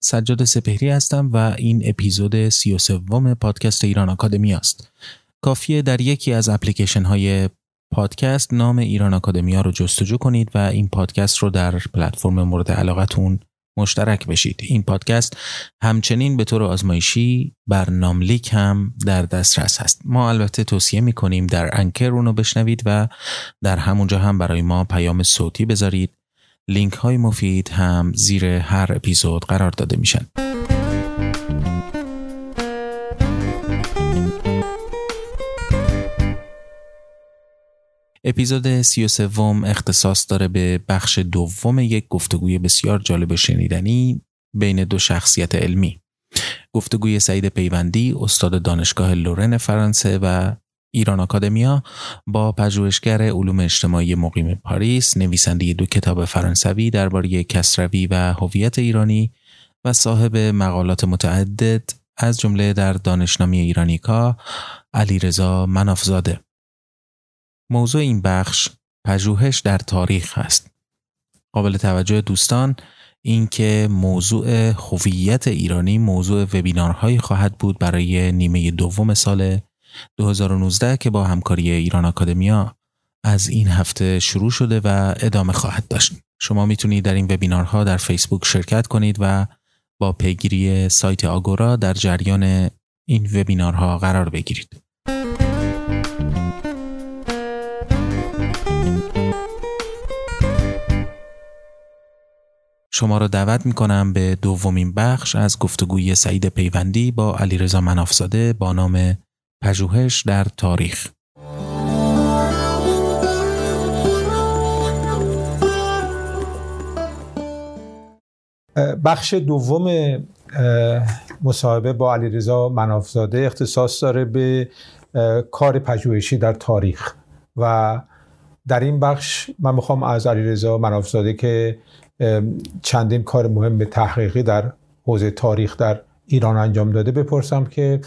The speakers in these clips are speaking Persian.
سجاد سپهری هستم و این اپیزود سی و سوم پادکست ایران آکادمی است. کافیه در یکی از اپلیکیشن های پادکست نام ایران آکادمیا رو جستجو کنید و این پادکست رو در پلتفرم مورد علاقتون مشترک بشید. این پادکست همچنین به طور آزمایشی بر ناملیک هم در دسترس هست. ما البته توصیه می کنیم در انکر اونو بشنوید و در همونجا هم برای ما پیام صوتی بذارید لینک های مفید هم زیر هر اپیزود قرار داده میشن. اپیزود سی و سوم اختصاص داره به بخش دوم یک گفتگوی بسیار جالب شنیدنی بین دو شخصیت علمی. گفتگوی سعید پیوندی استاد دانشگاه لورن فرانسه و ایران آکادمیا با پژوهشگر علوم اجتماعی مقیم پاریس نویسنده دو کتاب فرانسوی درباره کسروی و هویت ایرانی و صاحب مقالات متعدد از جمله در دانشنامه ایرانیکا علیرضا منافزاده. موضوع این بخش پژوهش در تاریخ است. قابل توجه دوستان اینکه موضوع هویت ایرانی موضوع وبینارهایی خواهد بود برای نیمه دوم سال 2019 که با همکاری ایران آکادمیا از این هفته شروع شده و ادامه خواهد داشت. شما می‌تونید در این وبینارها در فیسبوک شرکت کنید و با پیگیری سایت آگورا در جریان این وبینارها قرار بگیرید. شما را دعوت می کنم به دومین بخش از گفتگوی سعید پیوندی با علیرضا منافزاده با نام پژوهش در تاریخ. بخش دوم مصاحبه با علیرضا منافزاده اختصاص داره به کار پژوهشی در تاریخ. و در این بخش من می‌خوام از علیرضا منافزاده که چندین کار مهم تحقیقی در حوزه تاریخ در ایران انجام داده بپرسم که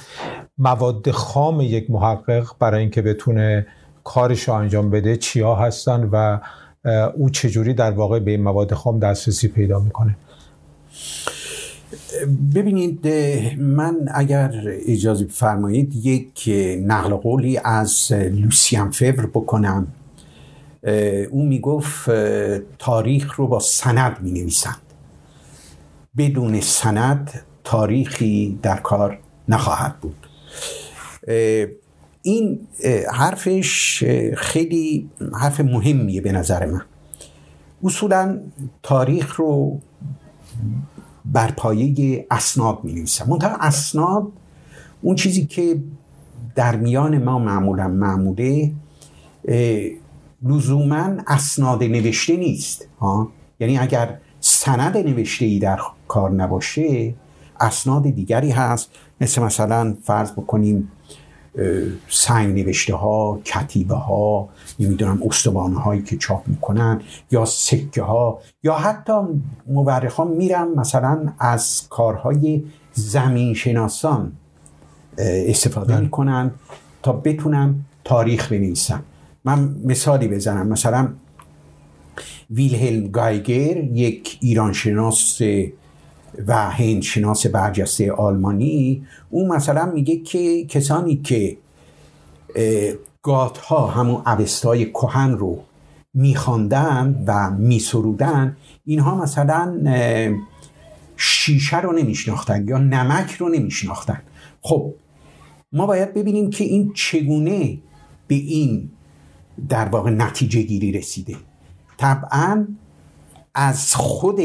مواد خام یک محقق برای اینکه بتونه کارش رو انجام بده چیا هستن و او چجوری در واقع به این مواد خام دسترسی پیدا می‌کنه؟ ببینید من اگر اجازه فرمایید یک نقل قولی از لوسیان فور بکنم. او می‌گفت تاریخ رو با سند می نویسند بدون سند تاریخی در کار نخواهد بود. این حرفش خیلی حرف مهمیه به نظر من. اصولا تاریخ رو بر پایه اسناد می نویسم منطقه اسناد اون چیزی که در میان ما معمولا معموله لزوما اسناد نوشته نیست ها؟ یعنی اگر سند نوشته ای در کار نباشه اسناد دیگری هست. مثل مثلا فرض بکنیم سنگ نوشته ها کتیبه ها نمی‌دونم استوانه هایی که چاپ می‌کنن یا سکه ها یا حتی مورخ ها میرن مثلا از کارهای زمین شناسان استفاده بله. می‌کنن تا بتونن تاریخ بنویسن. من مثالی بزنم. مثلا ویلهلم گایگر یک ایرانشناس و هند شناس برجسته آلمانی او مثلا میگه که کسانی که گات ها همون اوستای کهن رو میخواندن و میسرودن اینها مثلا شیشه رو نمیشناختن یا نمک رو نمیشناختن. خب ما باید ببینیم که این چگونه به این در واقع نتیجه گیری رسیده. طبعا از خود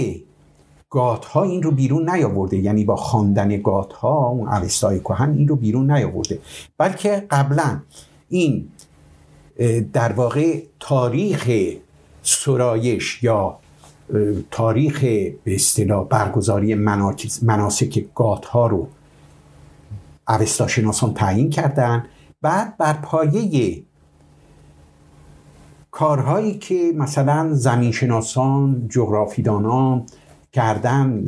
گات ها این رو بیرون نیاورده. یعنی با خواندن گات ها اون اوستای کهن این رو بیرون نیاورده. بلکه قبلا این در واقع تاریخ سرایش یا تاریخ به اصطلاح برگزاری مناسک گات ها رو اوستاشناسان تعیین کردن. بعد بر پایه کارهایی که مثلا زمینشناسان جغرافیدانان کردن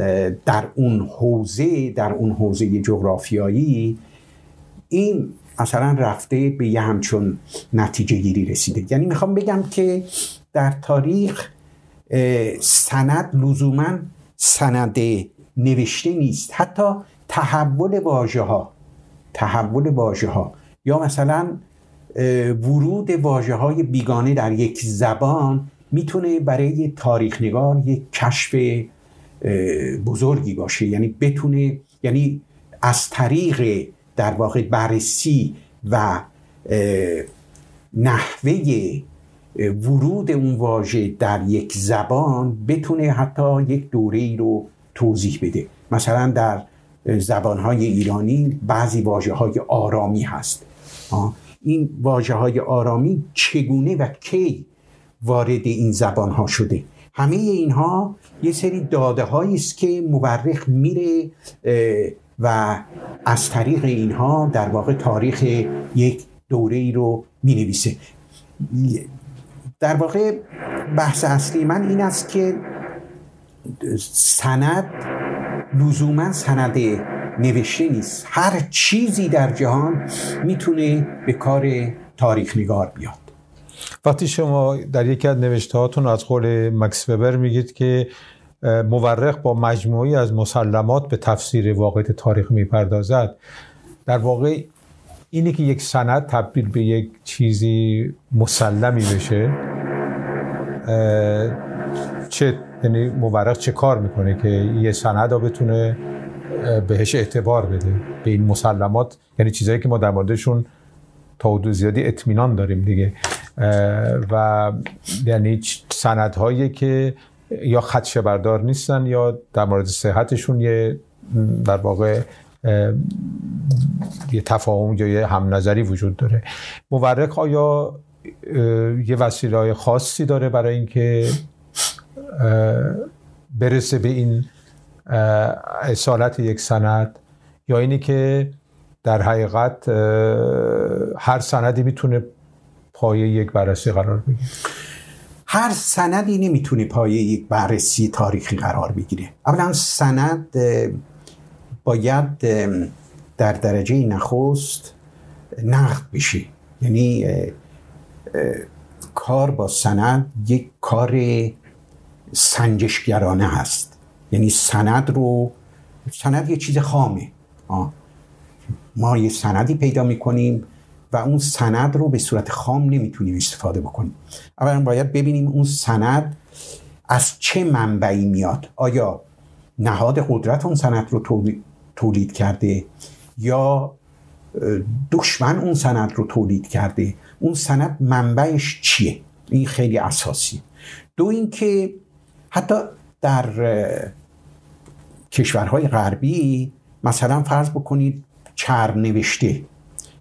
در اون حوزه در اون حوزه جغرافیایی این مثلا رفته به یه همچون نتیجه گیری رسیده. یعنی می‌خوام بگم که در تاریخ سند لزوما سند نوشته نیست. حتی تحول واژه ها تحول واژه ها یا مثلا ورود واجه های بیگانه در یک زبان می‌تونه برای تاریخ نگار یک کشف بزرگی باشه. یعنی بتونه یعنی از طریق در واقع بررسی و نحوه ورود اون واژه در یک زبان بتونه حتی یک دوره ای رو توضیح بده. مثلا در زبانهای ایرانی بعضی واجه های آرامی هست. این واجه های آرامی چگونه و کی وارد این زبان ها شده؟ همه اینها یه سری داده است که مورخ میره و از طریق اینها در واقع تاریخ یک دوره ای رو می نویسه در واقع بحث اصلی من این است که سند لزوما سند نوشته نیست. هر چیزی در جهان می‌تونه به کار تاریخ نگار بیاد. وقتی شما در یکی از نوشته هاتون از قول مکس وبر میگید که مورخ با مجموعی از مسلمات به تفسیر واقعیت تاریخ می‌پردازد. در واقع اینی که یک سند تبدیل به یک چیزی مسلمی بشه چه یعنی مورخ چه کار می‌کنه که یه سند رو بتونه بهش اعتبار بده؟ به این مسلمات یعنی چیزایی که ما در موردشون تا حدود زیادی اطمینان داریم دیگه. و یعنی سندهایی که یا خدشه بردار نیستن یا در مورد صحتشون یه در واقع یه تفاهم یا یه هم نظری وجود داره. مورخ آیا یه وسیله خاصی داره برای اینکه برسه به این اصالت یک سند؟ یا اینی که در حقیقت هر سندی می‌تونه پایه یک بررسی قرار بگیره هر سندی نمی‌تونه پایه یک بررسی تاریخی قرار بگیره. اولا سند باید در درجه نخست نقد بشه. یعنی کار با سند یک کار سنجشگرانه هست. یعنی سند رو سند یه چیز خامه. ما یه سندی پیدا می‌کنیم. و اون سند رو به صورت خام نمی‌تونیم استفاده بکنیم. اولا باید ببینیم اون سند از چه منبعی میاد. آیا نهاد قدرت اون سند رو تولید کرده یا دشمن اون سند رو تولید کرده؟ اون سند منبعش چیه؟ این خیلی اساسی. دو اینکه حتی در کشورهای غربی مثلا فرض بکنید چرب نوشته.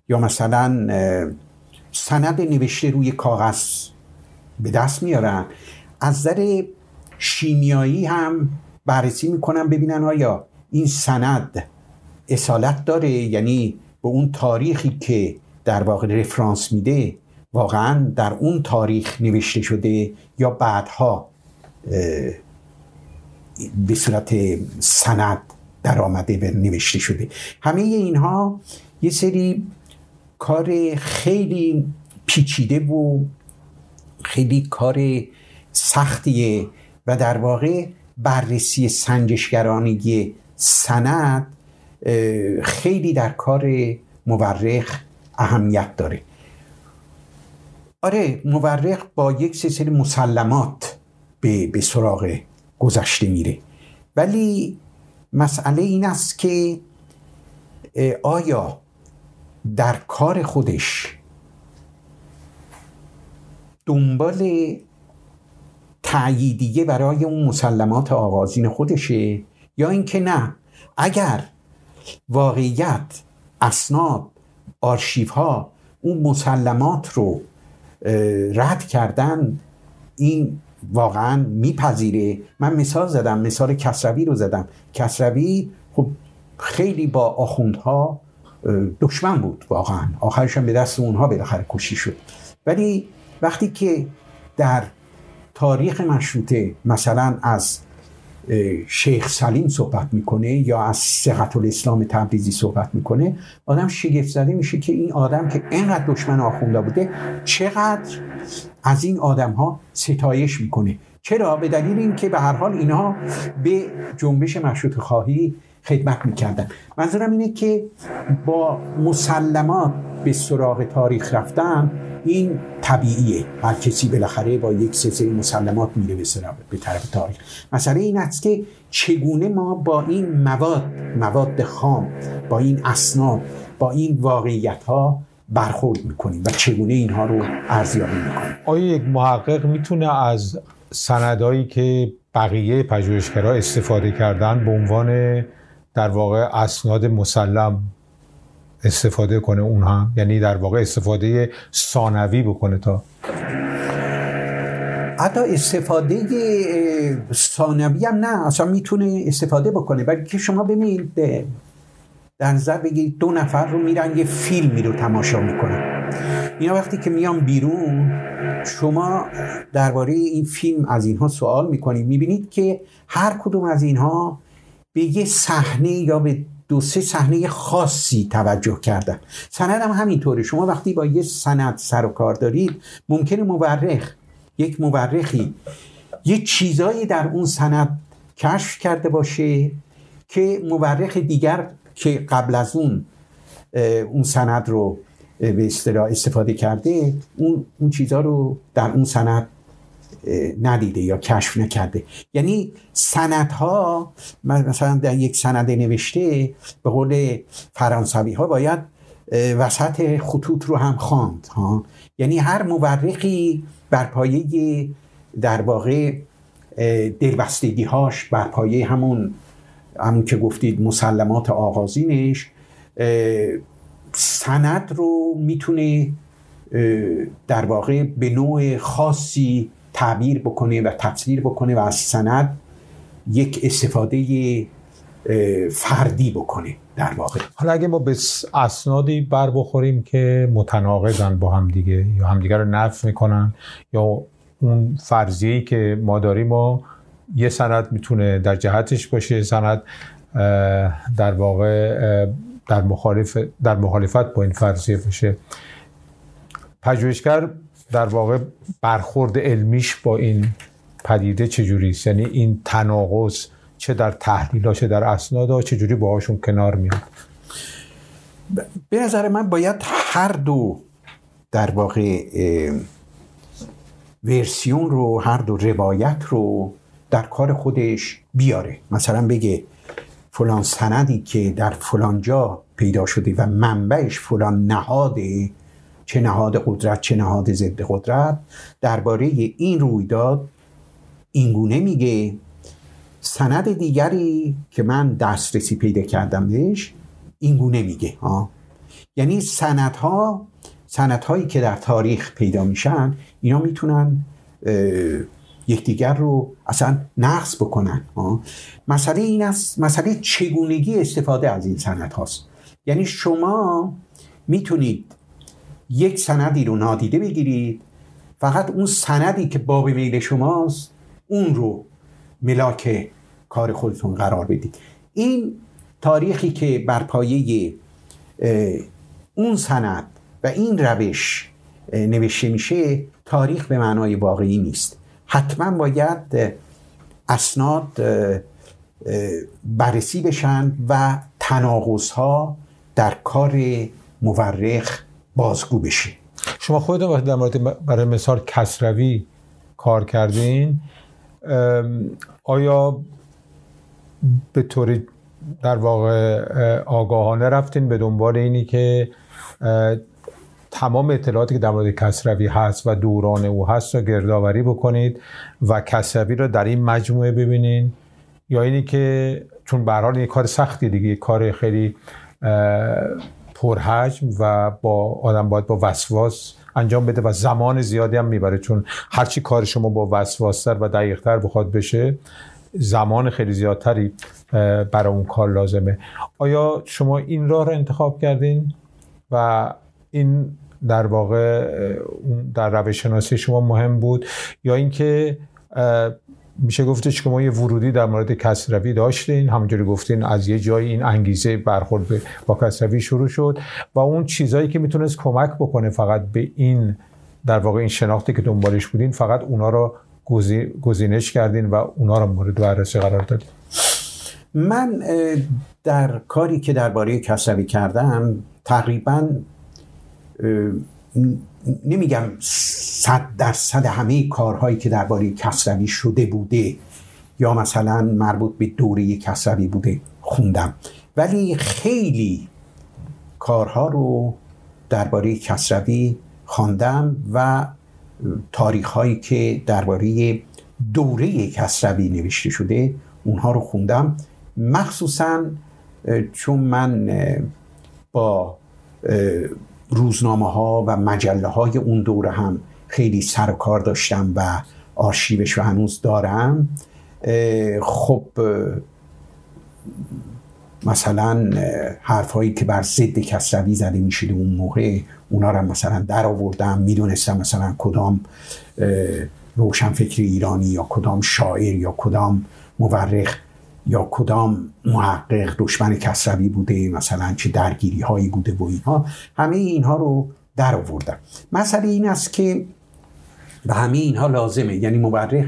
یا مثلا سند نوشته روی کاغذ به دست میارن از نظر شیمیایی هم بررسی می‌کنن ببینن آیا این سند اصالت داره یعنی به اون تاریخی که در واقع رفرانس میده واقعا در اون تاریخ نوشته شده یا بعدها به صورت سند در آمده و نوشته شده. همه اینها یه سری کار خیلی پیچیده و خیلی کار سختیه و در واقع بررسی سنجشگرانی سند خیلی در کار مورخ اهمیت داره. آره مورخ با یک سری مسلمات به, به سراغ گذشته میره. ولی مسئله این است که آیا در کار خودش. دنبال تأییدیه برای اون مسلمات آغازین خودشه یا اینکه نه اگر واقعیت اسناد آرشیف ها اون مسلمات رو رد کردن این واقعا میپذیره. من مثال زدم مثال کسروی رو زدم. کسروی خب خیلی با آخوندها دشمن بود واقعا. آخرش هم به دست اونها بالاخره کشی شد. ولی وقتی که در تاریخ مشروطه مثلا از شیخ سلیم صحبت می‌کنه یا از سقط الاسلام تبریزی صحبت می‌کنه آدم شگفت زده میشه که این آدم که اینقدر دشمن آخونده بوده چقدر از این آدم ها ستایش می‌کنه. چرا؟ به دلیل اینکه به هر حال اینها به جنبش مشروط خواهی خدمت می‌کردن. منظورم اینه که با مسلمات به سراغ تاریخ رفتن این طبیعیه. هر کسی بالاخره با یک سلسله مسلمات میره به به طرف تاریخ. مسئله این است که چگونه ما با این مواد مواد خام با این اسناد با این واقعیت ها برخورد می‌کنیم و چگونه اینها رو ارزیابی می‌کنیم؟ آیا یک محقق می‌تونه از سندهایی که بقیه پژوهشگرا استفاده کردن به عنوان در واقع اسناد مسلم استفاده کنه اون هم؟ یعنی در واقع استفاده ثانوی بکنه تا؟ حتی استفاده ثانوی هم نه اصلا می‌تونه استفاده بکنه. بلکه شما ببینید در نظر بگیرید دو نفر رو میرن یه فیلمی رو تماشا می‌کنن. اینا وقتی که میان بیرون شما درباره این فیلم از اینها سوال می‌کنید. می‌بینید که هر کدوم از اینها به یه صحنه یا به دو سه صحنه خاصی توجه کردن سند هم همینطوره. شما وقتی با یه سند سر و کار دارید ممکنه مورخ یک مورخی یه چیزایی در اون سند کشف کرده باشه که مورخ دیگر که قبل از اون اون سند رو به اصطلاح استفاده کرده اون اون چیزها رو در اون سند ندیده یا کشف نکرده. یعنی سندها مثلا در یک سند نوشته به قول فرانسوی ها باید وسط خطوط رو هم خواند ها. یعنی هر مورخی بر پایه در واقع دلبستگی هاش بر پایه همون همون که گفتید مسلمات آغازینش سند رو می‌تونه در واقع به نوع خاصی تعبیر بکنه و تفسیر بکنه و از سند یک استفاده فردی بکنه در واقع. حالا اگه ما به اسنادی بر بخوریم که متناقضن با هم دیگه یا همدیگه رو نفی می‌کنن یا اون فرضیه‌ای که ما داریم ما یه سند می‌تونه در جهتش باشه سند در واقع در, مخالف در مخالفت با این فرضیه باشه. پژوهشگر در واقع برخورد علمیش با این پدیده چجوری است؟ یعنی این تناقض چه در تحلیل چه در اسناد چجوری باهاشون کنار میاد؟ به نظر من باید هر دو در واقع ورسیون رو هر دو روایت رو در کار خودش بیاره. مثلا بگه فلان سندی که در فلان جا پیدا شده و منبعش فلان نهاده چه نهاد قدرت چه نهاد ضد قدرت. درباره این رویداد اینگونه میگه سند دیگری که من دسترسی پیدا کردم بهش اینگونه میگه ها. یعنی سندها سندهایی که در تاریخ پیدا میشن اینا می‌تونن یکدیگر رو اصلا نقص بکنن مسئله این است مسئله چگونگی استفاده از این سند هاست یعنی شما می‌تونید یک سندی رو نادیده بگیرید. فقط اون سندی که باب میل شماست اون رو ملاک کار خودتون قرار بدید. این تاریخی که بر پایه اون سند و این روش نوشته میشه تاریخ به معنای واقعی نیست. حتما باید اسناد بررسی بشن و تناقض ها در کار مورخ بازگو بشه شما خودتون در مورد برای مثال کسروی کار کردین آیا به طور در واقع آگاهانه رفتین به دنبال اینی که تمام اطلاعاتی که در مورد کسروی هست و دوران او هست رو گردآوری بکنید و کسروی رو در این مجموعه ببینین؟ یا اینی که چون به حال کار سختی دیگه کار خیلی پرحجم و با آدم باید با وسواس انجام بده و زمان زیادی هم می‌بره. چون هرچی کار شما با وسواستر و دقیقتر بخواد بشه زمان خیلی زیادتری برای اون کار لازمه. آیا شما این راه رو انتخاب کردین؟ و این در واقع در روش شناسی شما مهم بود؟ یا اینکه میشه گفتش که ما یه ورودی در مورد کسروی داشتین. همونجوری گفتین از یه جایی این انگیزه برخورد با کسروی شروع شد. و اون چیزایی که می‌تونست کمک بکنه فقط به این در واقع این شناختی که دنبالش بودین فقط اونا رو گزینش کردین و اونا رو مورد بررسی قرار دادین. من در کاری که درباره کسروی کردم تقریبا نمیگم صد درصد همه کارهایی که درباره کسروی شده بوده یا مثلا مربوط به دوره کسروی بوده خوندم. ولی خیلی کارها رو درباره کسروی خواندم و تاریخ هایی که درباره دوره کسروی نوشته شده اونها رو خوندم. مخصوصا چون من با روزنامه ها و مجله های اون دوره هم خیلی سر کار داشتم و آرشیوش رو هنوز دارم. خب مثلا حرف هایی که بر ضد کسروی زده می‌شده اون موقع اونا رو مثلا در آوردم. می‌دونستم مثلا کدام روشنفکر ایرانی یا کدام شاعر یا کدام مورخ یا کدام محقق دشمن کسروی بوده مثلا چه درگیری هایی بوده و اینها همه اینها رو در آوردم. مسئله این است که و همه اینها لازمه یعنی مورخ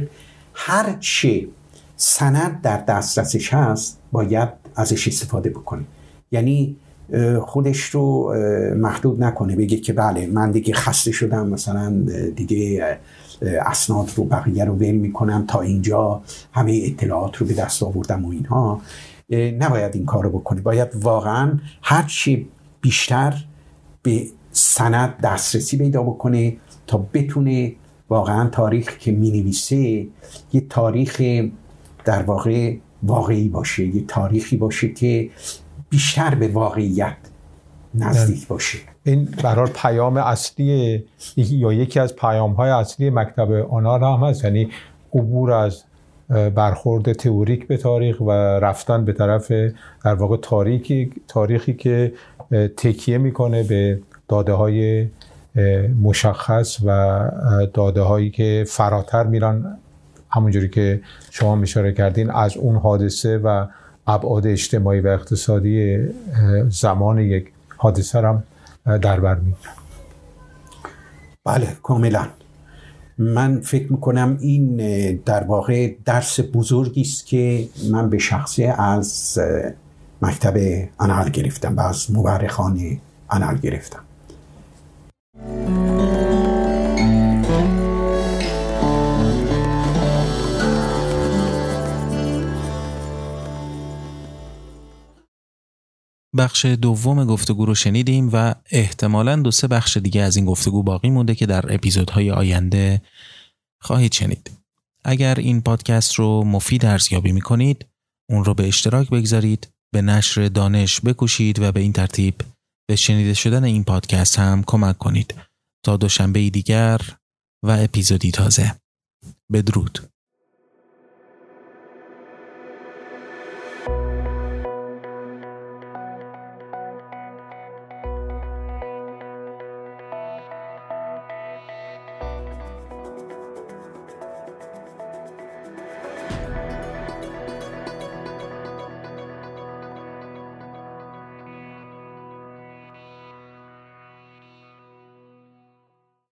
هر چه سند در دسترسش هست باید ازش استفاده بکنه. یعنی خودش رو محدود نکنه بگه که بله من دیگه خسته شدم مثلا دیگه اسناد رو بقیه رو ول می‌کنم تا اینجا همه اطلاعات رو به دست آوردم و اینها. نباید این کار رو بکنه. باید واقعا هرچی بیشتر به سند دسترسی پیدا بکنه تا بتونه واقعا تاریخ که می نویسه یه تاریخ در واقع واقعی باشه یه تاریخی باشه که بیشتر به واقعیت نزدیک باشه. این برای پیام اصلی یا یکی از پیام های اصلی مکتب آنار هم هست. یعنی عبور از برخورد تئوریک به تاریخ و رفتن به طرف در واقع تاریخی تاریخی که تکیه می‌کنه به داده های مشخص و داده هایی که فراتر میرن. همونجوری که شما اشاره کردین از اون حادثه و ابعاد اجتماعی و اقتصادی زمان یک حادثه هم در بر می‌گیرن بله کاملا. من فکر می‌کنم این در واقع درس بزرگی است که من به شخصه از مکتب انال گرفتم و از مورخان انال گرفتم. بخش دوم گفتگو رو شنیدیم و احتمالا دو سه بخش دیگه از این گفتگو باقی مونده که در اپیزودهای آینده خواهید شنید. اگر این پادکست رو مفید ارزیابی می کنید، اون رو به اشتراک بگذارید، به نشر دانش بکوشید و به این ترتیب به شنیده شدن این پادکست هم کمک کنید تا دوشنبه دیگر و اپیزودی تازه. بدرود.